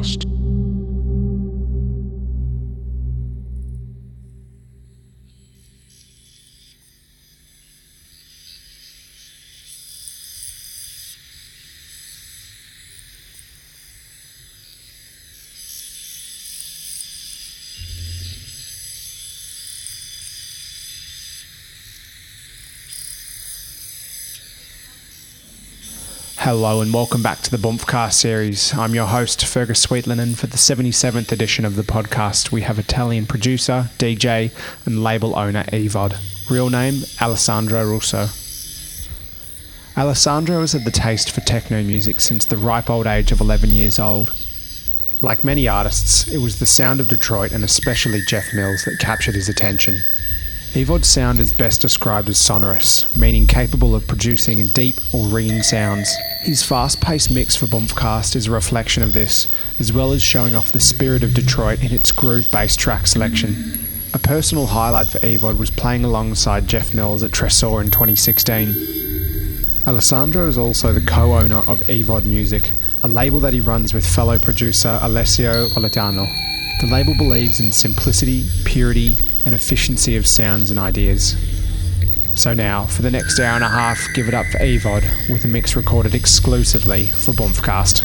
Bumpcast. Hello and welcome back to the Bumpcast series. I'm your host, Fergus Sweetlinen. For the 77th edition of the podcast, we have Italian producer, DJ, and label owner Evod. Real name, Alessandro Russo. Alessandro has had the taste for techno music since the ripe old age of 11 years old. Like many artists, it was the sound of Detroit and especially Jeff Mills that captured his attention. Evod's sound is best described as sonorous, meaning capable of producing deep or ringing sounds. His fast paced mix for Bumpcast is a reflection of this, as well as showing off the spirit of Detroit in its groove based track selection. A personal highlight for Evod was playing alongside Jeff Mills at Tresor in 2016. Alessandro is also the co owner of Evod Music, a label that he runs with fellow producer Alessio Politano. The label believes in simplicity, purity, and efficiency of sounds and ideas. So now, for the next hour and a half, give it up for Evod with a mix recorded exclusively for Bumpcast.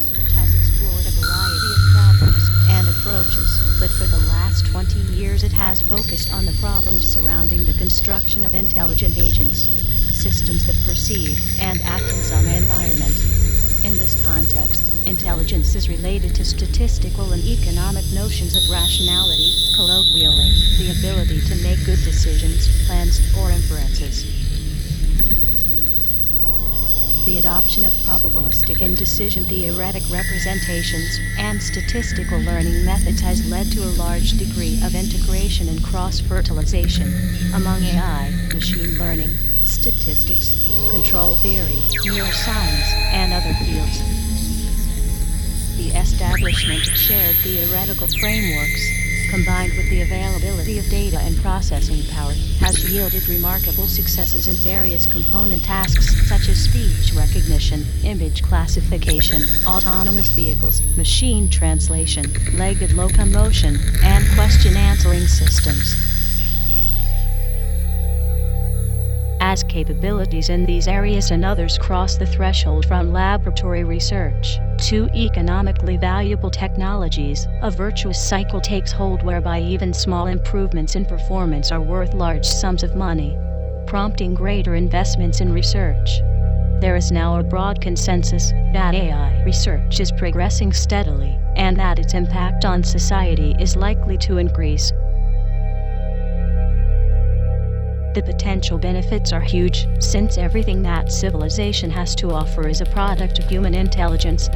Research has explored a variety of problems and approaches, but for the last 20 years it has focused on the problems surrounding the construction of intelligent agents, systems that perceive and act in some environment. In this context, intelligence is related to statistical and economic notions of rationality, colloquially, the ability to make good decisions, plans, or inferences. The adoption of probabilistic and decision theoretic representations and statistical learning methods has led to a large degree of integration and cross fertilization among AI, machine learning, statistics, control theory, neuroscience, and other fields. The establishment of shared theoretical frameworks, combined with the availability of data and processing power, has yielded remarkable successes in various component tasks such as speech recognition, image classification, autonomous vehicles, machine translation, legged locomotion, and question answering systems. As capabilities in these areas and others cross the threshold from laboratory research to economically valuable technologies, a virtuous cycle takes hold whereby even small improvements in performance are worth large sums of money, prompting greater investments in research. There is now a broad consensus that AI research is progressing steadily and that its impact on society is likely to increase. The potential benefits are huge, since everything that civilization has to offer is a product of human intelligence.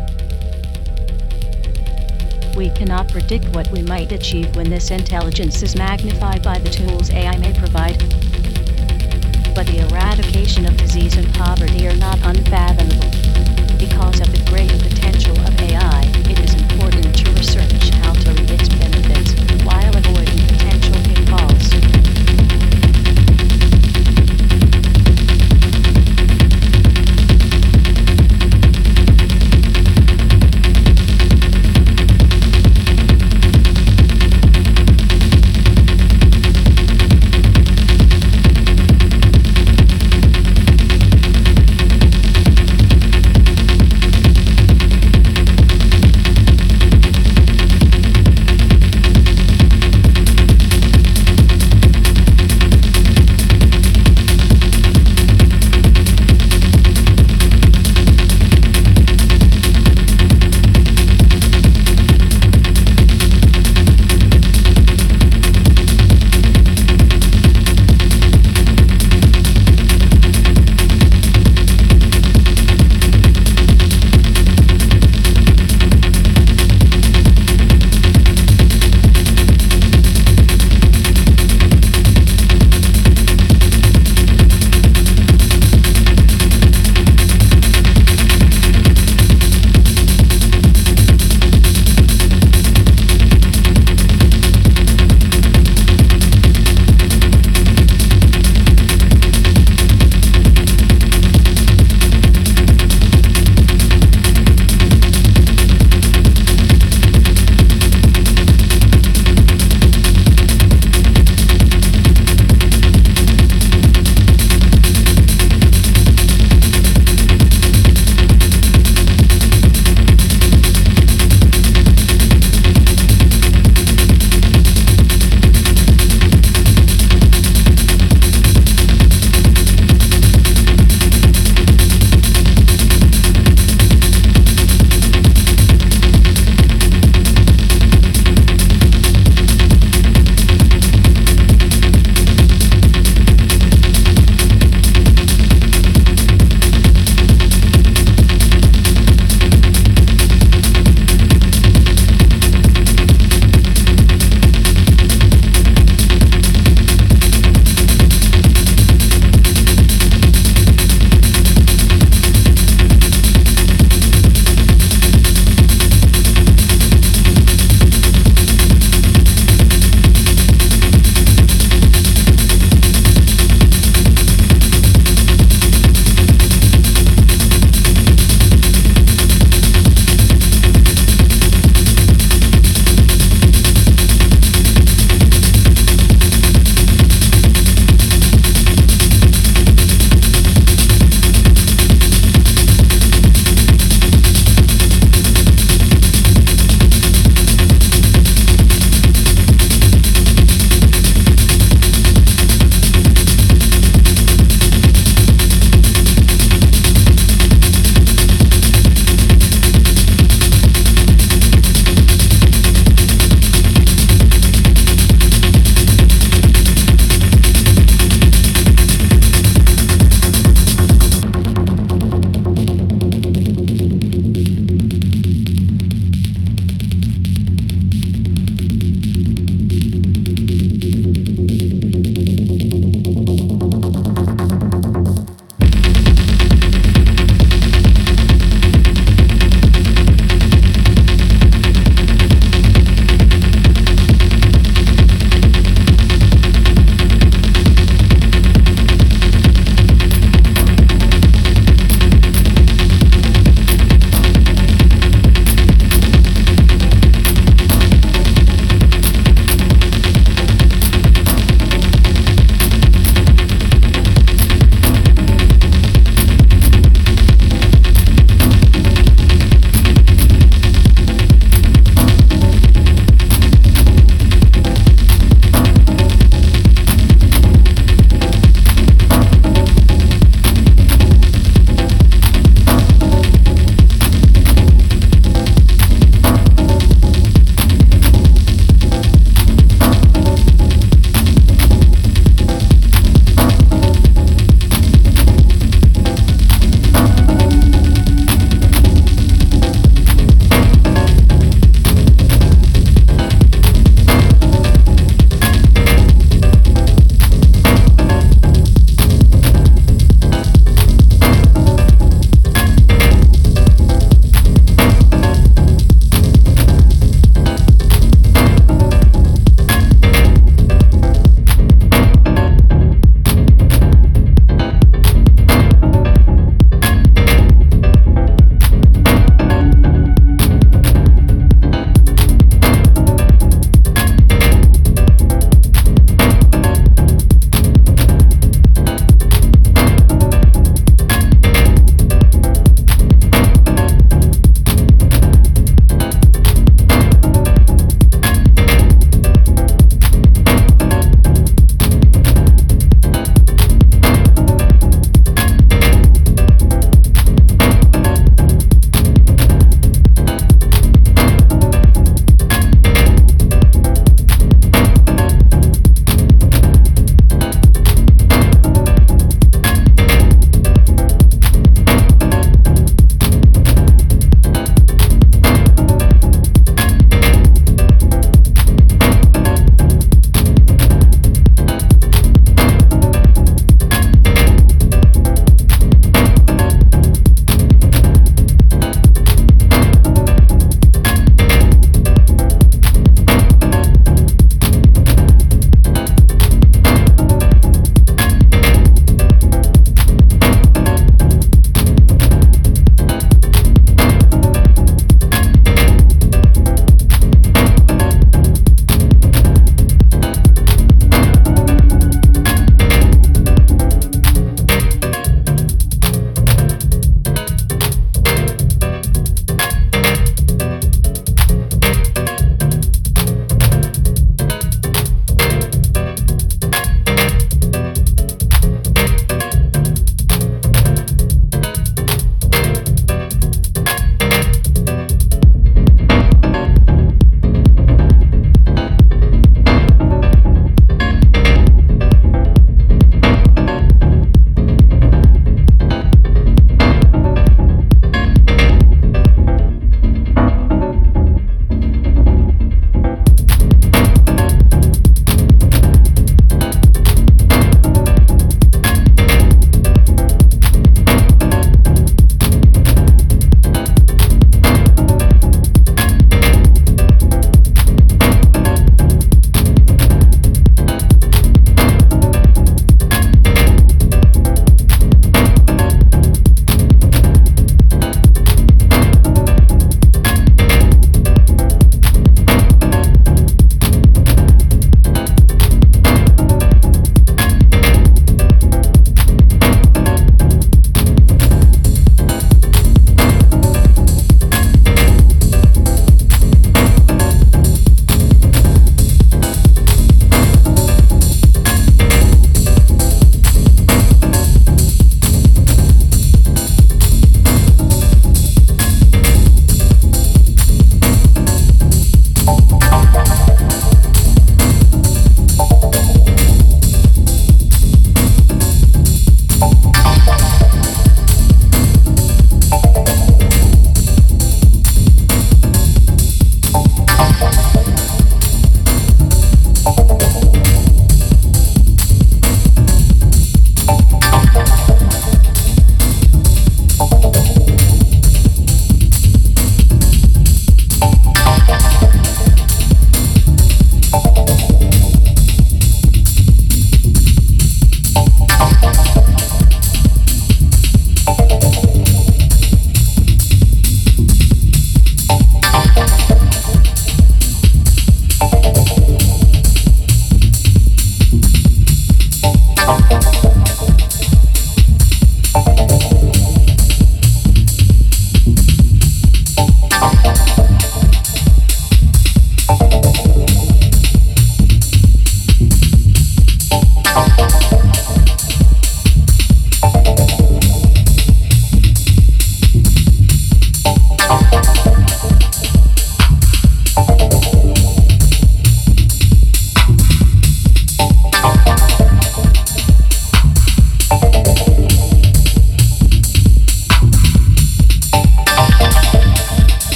We cannot predict what we might achieve when this intelligence is magnified by the tools AI may provide. But the eradication of disease and poverty are not unfathomable. Because of the great potential of AI, it is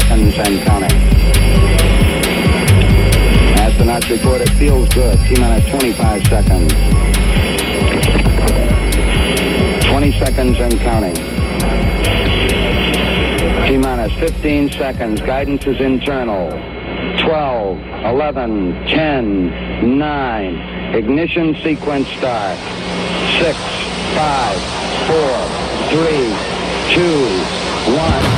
seconds and counting. Astronauts report it feels good. T minus 25 seconds. 20 seconds and counting. T minus 15 seconds. Guidance is internal. 12, 11, 10, 9. Ignition sequence start. 6, 5, 4, 3, 2, 1.